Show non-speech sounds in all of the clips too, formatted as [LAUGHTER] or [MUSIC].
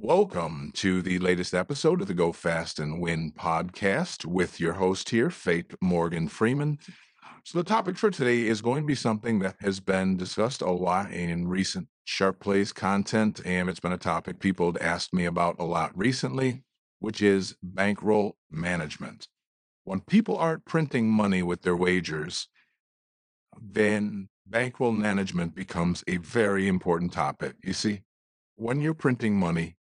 Welcome to the latest episode of the Go Fast and Win podcast with your host here, Fate Morgan Freeman. So, the topic for today is going to be something that has been discussed a lot in recent Sharp Plays content, and it's been a topic people have asked me about a lot recently, which is bankroll management. When people aren't printing money with their wagers, then bankroll management becomes a very important topic. You see, when you're printing money,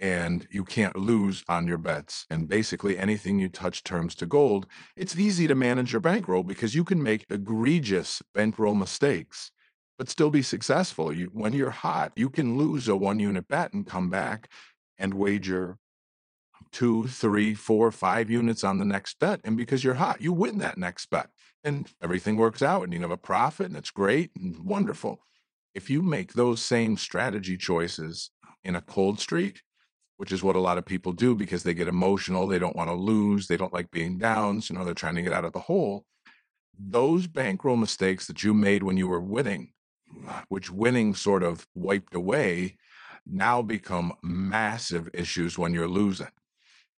and you can't lose on your bets. And basically, anything you touch turns to gold. It's easy to manage your bankroll because you can make egregious bankroll mistakes, but still be successful. You, when you're hot, you can lose a one unit bet and come back and wager two, three, four, five units on the next bet. And because you're hot, you win that next bet. And everything works out and you have a profit and it's great and wonderful. If you make those same strategy choices in a cold streak, which is what a lot of people do because they get emotional. They don't want to lose. They don't like being down. So, you know, they're trying to get out of the hole. Those bankroll mistakes that you made when you were winning, which winning sort of wiped away, now become massive issues when you're losing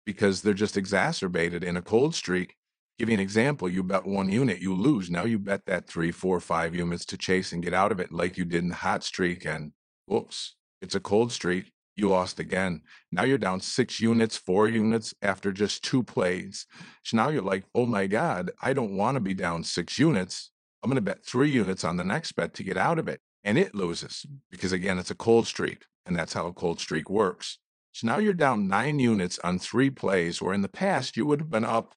because they're just exacerbated in a cold streak. Give you an example. You bet one unit, you lose. Now you bet that three, four, five units to chase and get out of it like you did in the hot streak. And whoops, it's a cold streak you lost again. Now you're down six units, four units after just two plays. So now you're like, oh my God, I don't want to be down six units. I'm going to bet three units on the next bet to get out of it. And it loses because, again, it's a cold streak. And that's how a cold streak works. So now you're down nine units on three plays, where in the past you would have been up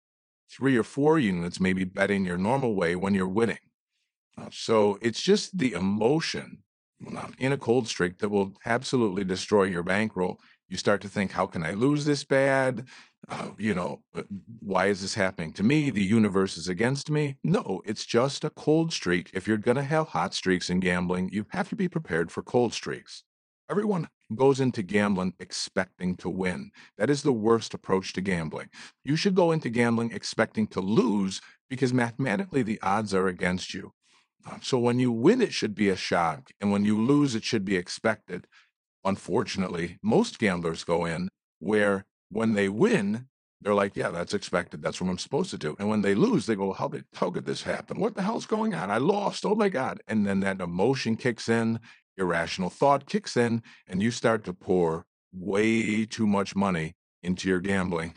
three or four units, maybe betting your normal way when you're winning. So it's just the emotion in a cold streak that will absolutely destroy your bankroll. You start to think, how can I lose this bad? Uh, you know, uh, why is this happening to me? The universe is against me. No, it's just a cold streak. If you're going to have hot streaks in gambling, you have to be prepared for cold streaks. Everyone goes into gambling expecting to win. That is the worst approach to gambling. You should go into gambling expecting to lose because mathematically the odds are against you. So when you win, it should be a shock. And when you lose, it should be expected. Unfortunately, most gamblers go in where when they win, they're like, yeah, that's expected. That's what I'm supposed to do. And when they lose, they go, how did, how could this happen? What the hell's going on? I lost. Oh my God. And then that emotion kicks in, irrational thought kicks in, and you start to pour way too much money into your gambling.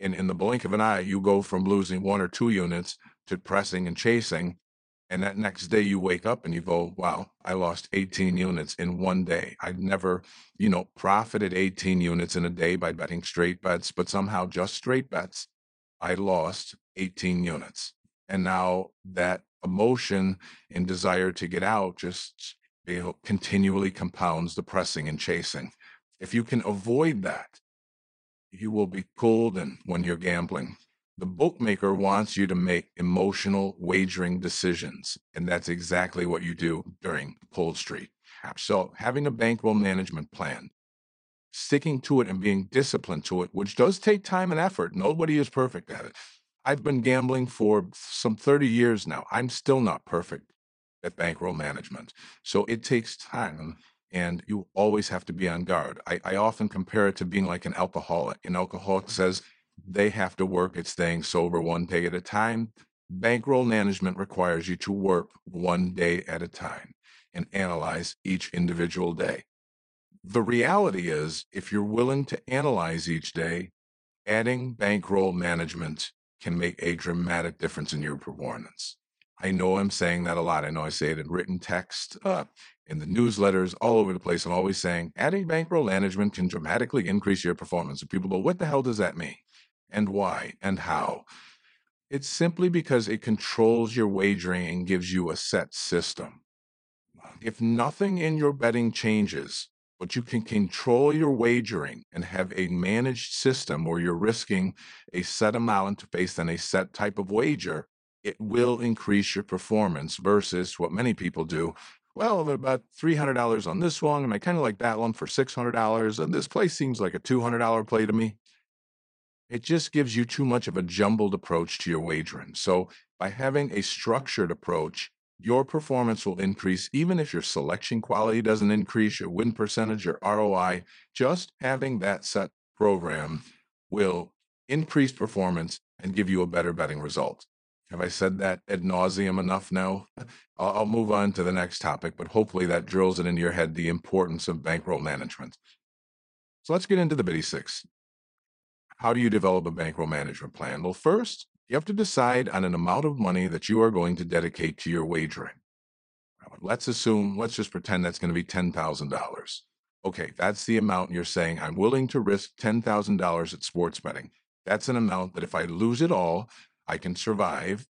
And in the blink of an eye, you go from losing one or two units to pressing and chasing and that next day you wake up and you go, wow, I lost 18 units in one day. I've never, you know, profited 18 units in a day by betting straight bets, but somehow just straight bets, I lost 18 units. And now that emotion and desire to get out just you know, continually compounds the pressing and chasing. If you can avoid that, you will be golden when you're gambling. The bookmaker wants you to make emotional wagering decisions. And that's exactly what you do during Cold Street. So, having a bankroll management plan, sticking to it and being disciplined to it, which does take time and effort. Nobody is perfect at it. I've been gambling for some 30 years now. I'm still not perfect at bankroll management. So, it takes time and you always have to be on guard. I, I often compare it to being like an alcoholic. An alcoholic says, they have to work at staying sober one day at a time. Bankroll management requires you to work one day at a time and analyze each individual day. The reality is, if you're willing to analyze each day, adding bankroll management can make a dramatic difference in your performance. I know I'm saying that a lot. I know I say it in written text, uh, in the newsletters, all over the place. I'm always saying adding bankroll management can dramatically increase your performance. And people go, what the hell does that mean? And why and how. It's simply because it controls your wagering and gives you a set system. If nothing in your betting changes, but you can control your wagering and have a managed system where you're risking a set amount based on a set type of wager, it will increase your performance versus what many people do. Well, about $300 on this one, and I kind of like that one for $600, and this play seems like a $200 play to me it just gives you too much of a jumbled approach to your wagering. So by having a structured approach, your performance will increase even if your selection quality doesn't increase, your win percentage, your ROI. Just having that set program will increase performance and give you a better betting result. Have I said that ad nauseum enough now? [LAUGHS] I'll, I'll move on to the next topic, but hopefully that drills it into your head the importance of bankroll management. So let's get into the basics. How do you develop a bankroll management plan? Well, first, you have to decide on an amount of money that you are going to dedicate to your wagering. Let's assume, let's just pretend that's going to be $10,000. Okay, that's the amount you're saying I'm willing to risk $10,000 at sports betting. That's an amount that if I lose it all, I can survive.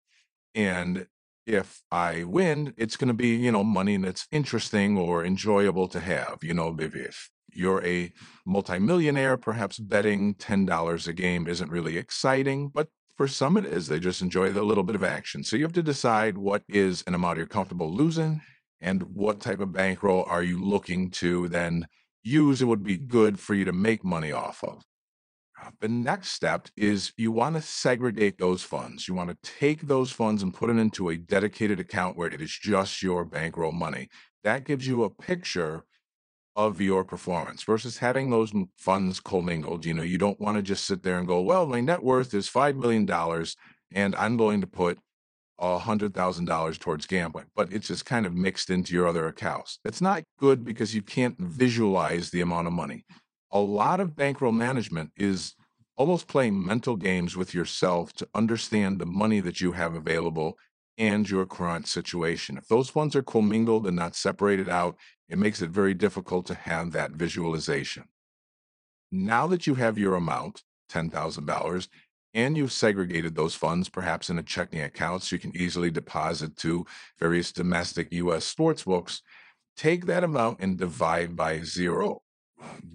And if I win, it's going to be, you know, money that's interesting or enjoyable to have. You know, if, if you're a multimillionaire, perhaps betting $10 a game isn't really exciting, but for some it is. They just enjoy the little bit of action. So you have to decide what is an amount you're comfortable losing and what type of bankroll are you looking to then use it would be good for you to make money off of. Uh, the next step is you want to segregate those funds. You want to take those funds and put it into a dedicated account where it is just your bankroll money. That gives you a picture of your performance versus having those funds commingled. You know, you don't want to just sit there and go, well, my net worth is $5 million and I'm going to put $100,000 towards gambling, but it's just kind of mixed into your other accounts. It's not good because you can't visualize the amount of money a lot of bankroll management is almost playing mental games with yourself to understand the money that you have available and your current situation. If those funds are commingled and not separated out, it makes it very difficult to have that visualization. Now that you have your amount, $10,000, and you've segregated those funds, perhaps in a checking account, so you can easily deposit to various domestic US sports books, take that amount and divide by zero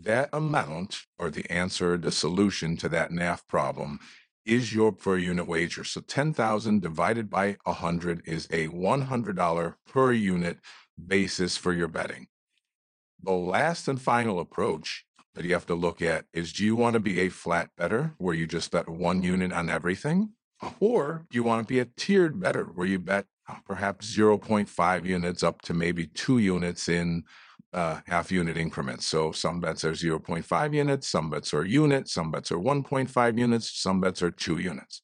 that amount or the answer, the solution to that NAF problem is your per unit wager. So 10,000 divided by 100 is a $100 per unit basis for your betting. The last and final approach that you have to look at is do you want to be a flat better where you just bet one unit on everything? Or do you want to be a tiered better where you bet uh, perhaps 0.5 units up to maybe two units in uh, half unit increments. So some bets are 0.5 units, some bets are a unit, some bets are 1.5 units, some bets are two units.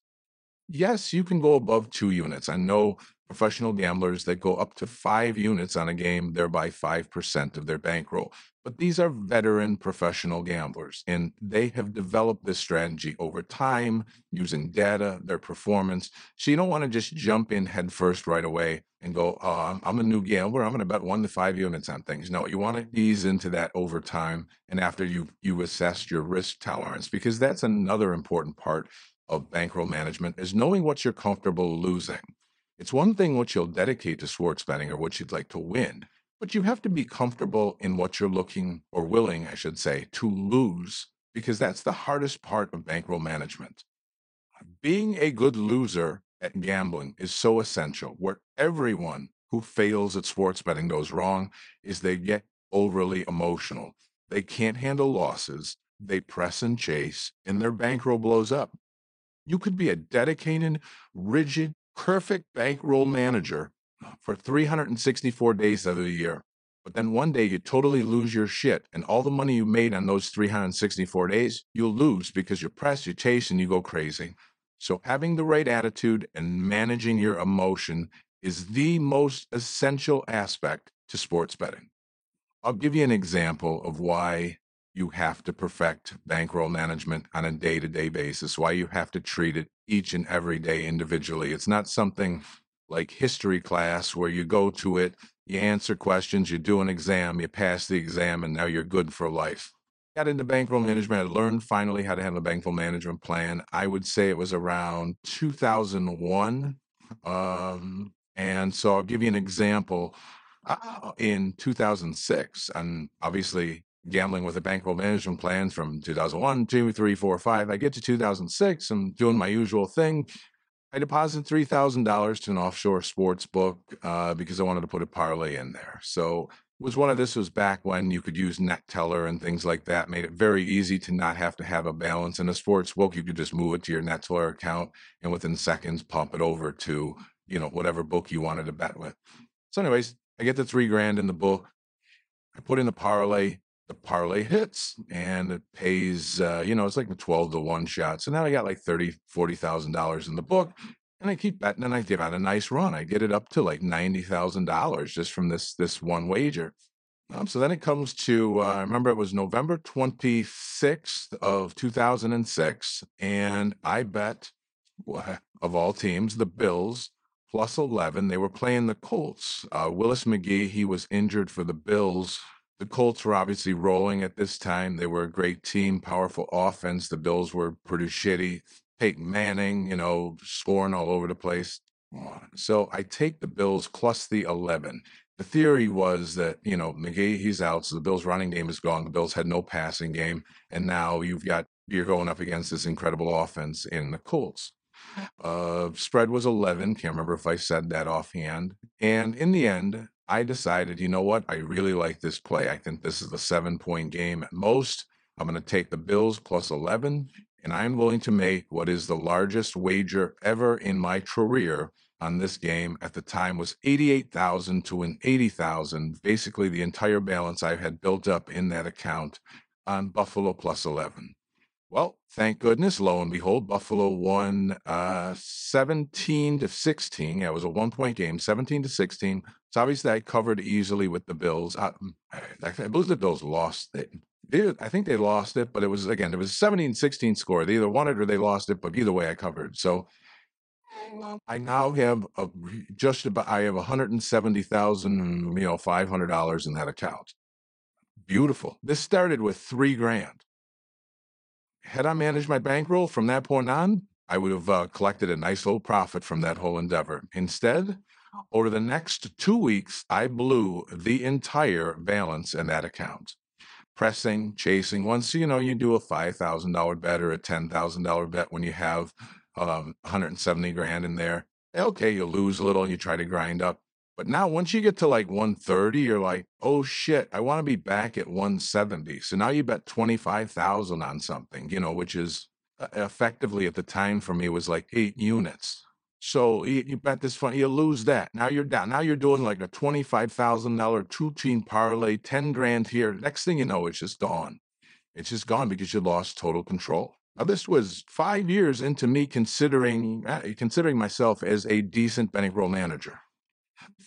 Yes, you can go above two units. I know professional gamblers that go up to five units on a game, thereby 5% of their bankroll. But these are veteran professional gamblers, and they have developed this strategy over time using data, their performance. So you don't want to just jump in headfirst right away and go, oh, I'm a new gambler. I'm going to bet one to five units on things. No, you want to ease into that over time and after you you assess your risk tolerance, because that's another important part of bankroll management is knowing what you're comfortable losing. It's one thing what you'll dedicate to sports betting or what you'd like to win. But you have to be comfortable in what you're looking or willing, I should say, to lose, because that's the hardest part of bankroll management. Being a good loser at gambling is so essential. Where everyone who fails at sports betting goes wrong is they get overly emotional. They can't handle losses. They press and chase, and their bankroll blows up. You could be a dedicated, rigid, perfect bankroll manager for 364 days of the year. But then one day you totally lose your shit, and all the money you made on those 364 days, you'll lose because you press, you chase, and you go crazy. So, having the right attitude and managing your emotion is the most essential aspect to sports betting. I'll give you an example of why you have to perfect bankroll management on a day to day basis, why you have to treat it each and every day individually. It's not something like history class where you go to it, you answer questions, you do an exam, you pass the exam, and now you're good for life. Got into bankroll management. I learned finally how to handle a bankroll management plan. I would say it was around 2001. Um, and so I'll give you an example. Uh, in 2006, and obviously gambling with a bankroll management plan from 2001, 2, 3, 4, 5. I get to 2006, I'm doing my usual thing, I three thousand dollars to an offshore sports book uh, because I wanted to put a parlay in there. So it was one of this was back when you could use Neteller and things like that. Made it very easy to not have to have a balance in a sports book. You could just move it to your Neteller account and within seconds pump it over to you know, whatever book you wanted to bet with. So, anyways, I get the three grand in the book. I put in the parlay. The parlay hits and it pays, uh, you know, it's like a 12 to 1 shot. So now I got like 30, $40,000 in the book and I keep betting and I give out a nice run. I get it up to like $90,000 just from this, this one wager. Um, so then it comes to, uh, I remember it was November 26th of 2006. And I bet, of all teams, the Bills plus 11. They were playing the Colts. Uh, Willis McGahee, he was injured for the Bills. The Colts were obviously rolling at this time. They were a great team, powerful offense. The Bills were pretty shitty. Peyton Manning, you know, scoring all over the place. So I take the Bills plus the 11. The theory was that, you know, McGahee, he's out. So the Bills' running game is gone. The Bills had no passing game. And now you've got, you're going up against this incredible offense in the Colts. Uh, spread was 11. Can't remember if I said that offhand. And in the end, I decided, you know what? I really like this play. I think this is a seven point game at most. I'm going to take the Bills plus 11, and I'm willing to make what is the largest wager ever in my career on this game. At the time was 88,000 to win 80,000, basically the entire balance I had built up in that account on Buffalo plus 11. Well, thank goodness, lo and behold, Buffalo won uh, 17 to 16. Yeah, it was a one point game, 17 to 16. So obviously, I covered easily with the Bills. I, I believe the Bills lost it. I think they lost it, but it was again, it was a 17 16 score. They either won it or they lost it, but either way, I covered. So I now have a, just about, I have 170,000, you know, $500 in that account. Beautiful. This started with three grand had I managed my bankroll from that point on, I would have uh, collected a nice little profit from that whole endeavor. Instead, over the next two weeks, I blew the entire balance in that account. Pressing, chasing. Once you know you do a five thousand dollar bet or a ten thousand dollar bet when you have um, 170 grand in there. Okay, you lose a little, you try to grind up. But now once you get to like 130, you're like, oh shit, I want to be back at 170. So now you bet 25,000 on something, you know, which is uh, effectively at the time for me was like eight units. So you, you bet this fun, you lose that. Now you're down. Now you're doing like a $25,000 two team parlay, 10 grand here. Next thing you know, it's just gone. It's just gone because you lost total control. Now, this was five years into me considering uh, considering myself as a decent bankroll manager.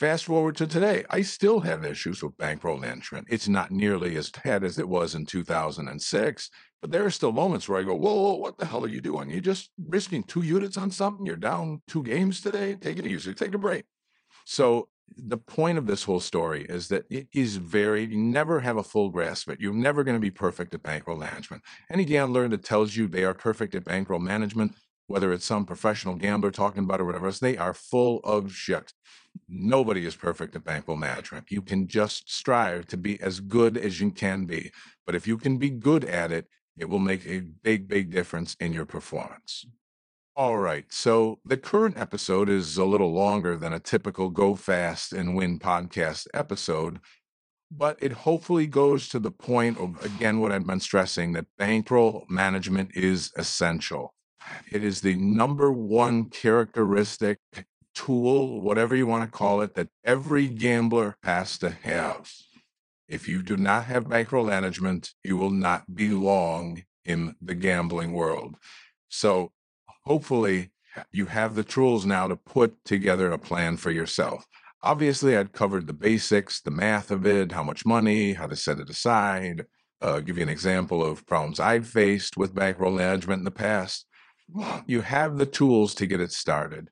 Fast forward to today, I still have issues with bankroll management. It's not nearly as bad as it was in 2006, but there are still moments where I go, whoa, whoa, what the hell are you doing? You're just risking two units on something? You're down two games today? Take it easy, take a break. So the point of this whole story is that it is very you never have a full grasp of it. You're never going to be perfect at bankroll management. Any gambler that tells you they are perfect at bankroll management, whether it's some professional gambler talking about it or whatever else, they are full of shit. Nobody is perfect at bankroll management. You can just strive to be as good as you can be. But if you can be good at it, it will make a big, big difference in your performance. All right. So the current episode is a little longer than a typical Go Fast and Win podcast episode, but it hopefully goes to the point of, again, what I've been stressing that bankroll management is essential. It is the number one characteristic tool, whatever you want to call it, that every gambler has to have. If you do not have bankroll management, you will not be long in the gambling world. So hopefully you have the tools now to put together a plan for yourself. Obviously, I'd covered the basics, the math of it, how much money, how to set it aside. Uh, give you an example of problems I've faced with bankroll management in the past. You have the tools to get it started.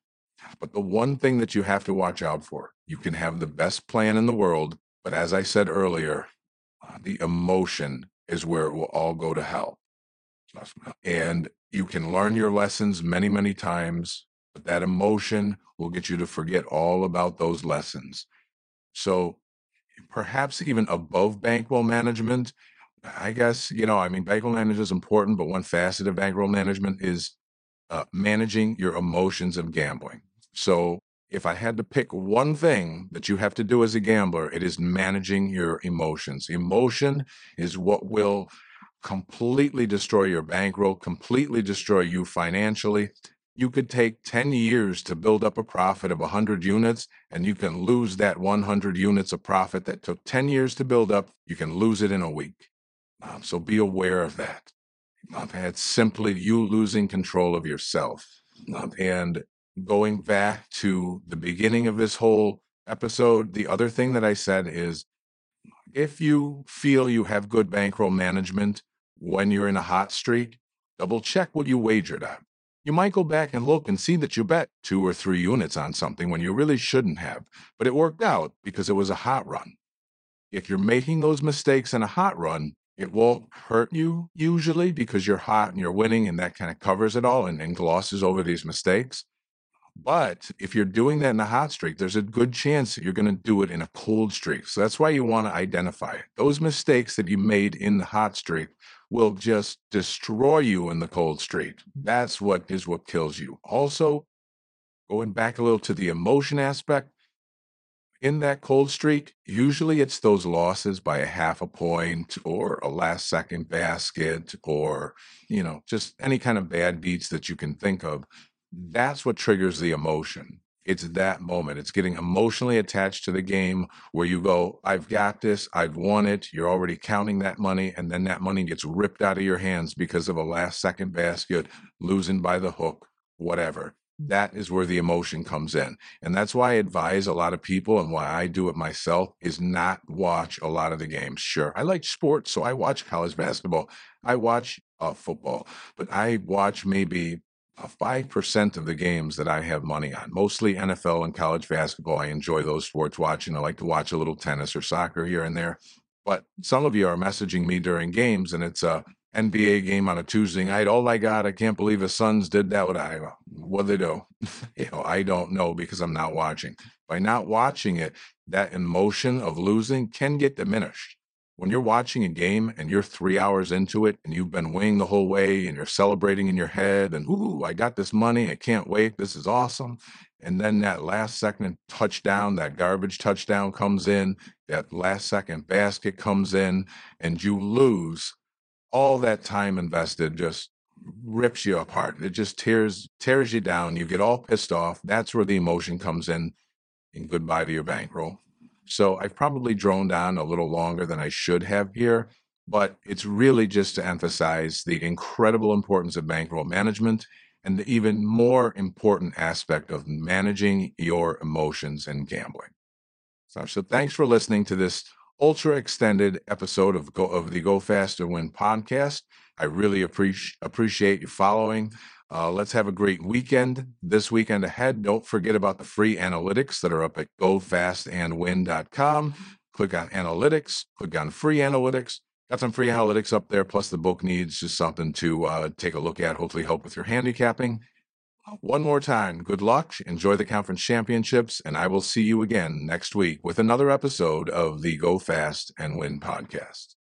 But the one thing that you have to watch out for, you can have the best plan in the world, but as I said earlier, uh, the emotion is where it will all go to hell. And you can learn your lessons many, many times, but that emotion will get you to forget all about those lessons. So perhaps even above bankroll management, I guess, you know, I mean, bankroll management is important, but one facet of bankroll management is uh, managing your emotions of gambling. So if I had to pick one thing that you have to do as a gambler, it is managing your emotions. Emotion is what will completely destroy your bankroll, completely destroy you financially. you could take 10 years to build up a profit of 100 units and you can lose that 100 units of profit that took 10 years to build up you can lose it in a week um, so be aware of that it's simply you losing control of yourself um, and going back to the beginning of this whole episode the other thing that i said is if you feel you have good bankroll management when you're in a hot streak double check what you wagered on you might go back and look and see that you bet two or three units on something when you really shouldn't have, but it worked out because it was a hot run. If you're making those mistakes in a hot run, it won't hurt you usually because you're hot and you're winning and that kind of covers it all and, glosses over these mistakes. But if you're doing that in a hot streak, there's a good chance that you're going to do it in a cold streak. So that's why you want to identify it. Those mistakes that you made in the hot streak will just destroy you in the cold streak. That's what is what kills you. Also, going back a little to the emotion aspect, in that cold streak, usually it's those losses by a half a point or a last second basket or, you know, just any kind of bad beats that you can think of that's what triggers the emotion. It's that moment. It's getting emotionally attached to the game where you go, I've got this, I've won it. You're already counting that money, and then that money gets ripped out of your hands because of a last second basket, losing by the hook, whatever. That is where the emotion comes in. And that's why I advise a lot of people and why I do it myself is not watch a lot of the games. Sure, I like sports, so I watch college [LAUGHS] basketball. I watch uh, football, but I watch maybe five percent of the games that I have money on, mostly NFL and college basketball. I enjoy those sports watching. I like to watch a little tennis or soccer here and there. But some of you are messaging me during games, and it's a NBA game on a Tuesday night. Oh my God, I can't believe the Suns did that. What I what they do? [LAUGHS] you know, I don't know because I'm not watching. By not watching it, that emotion of losing can get diminished when you're watching a game and you're three hours into it and you've been winning the whole way and you're celebrating in your head and ooh, I got this money, I can't wait, this is awesome. And then that last second touchdown, that garbage touchdown comes in, that last second basket comes in, and you lose all that time invested just rips you apart. It just tears tears you down. You get all pissed off. That's where the emotion comes in. And goodbye to your bankroll. So I've probably droned on a little longer than I should have here, but it's really just to emphasize the incredible importance of bankroll management and the even more important aspect of managing your emotions and gambling. So, so thanks for listening to this ultra extended episode of, Go, of the Go Fast and Win podcast. I really appreciate appreciate you following. Uh, let's have a great weekend this weekend ahead. Don't forget about the free analytics that are up at gofastandwin.com. Click on analytics, click on free analytics. Got some free analytics up there, plus the book needs just something to uh, take a look at, hopefully help with your handicapping. One more time, good luck, enjoy the conference championships, and I will see you again next week with another episode of the Go Fast and Win podcast.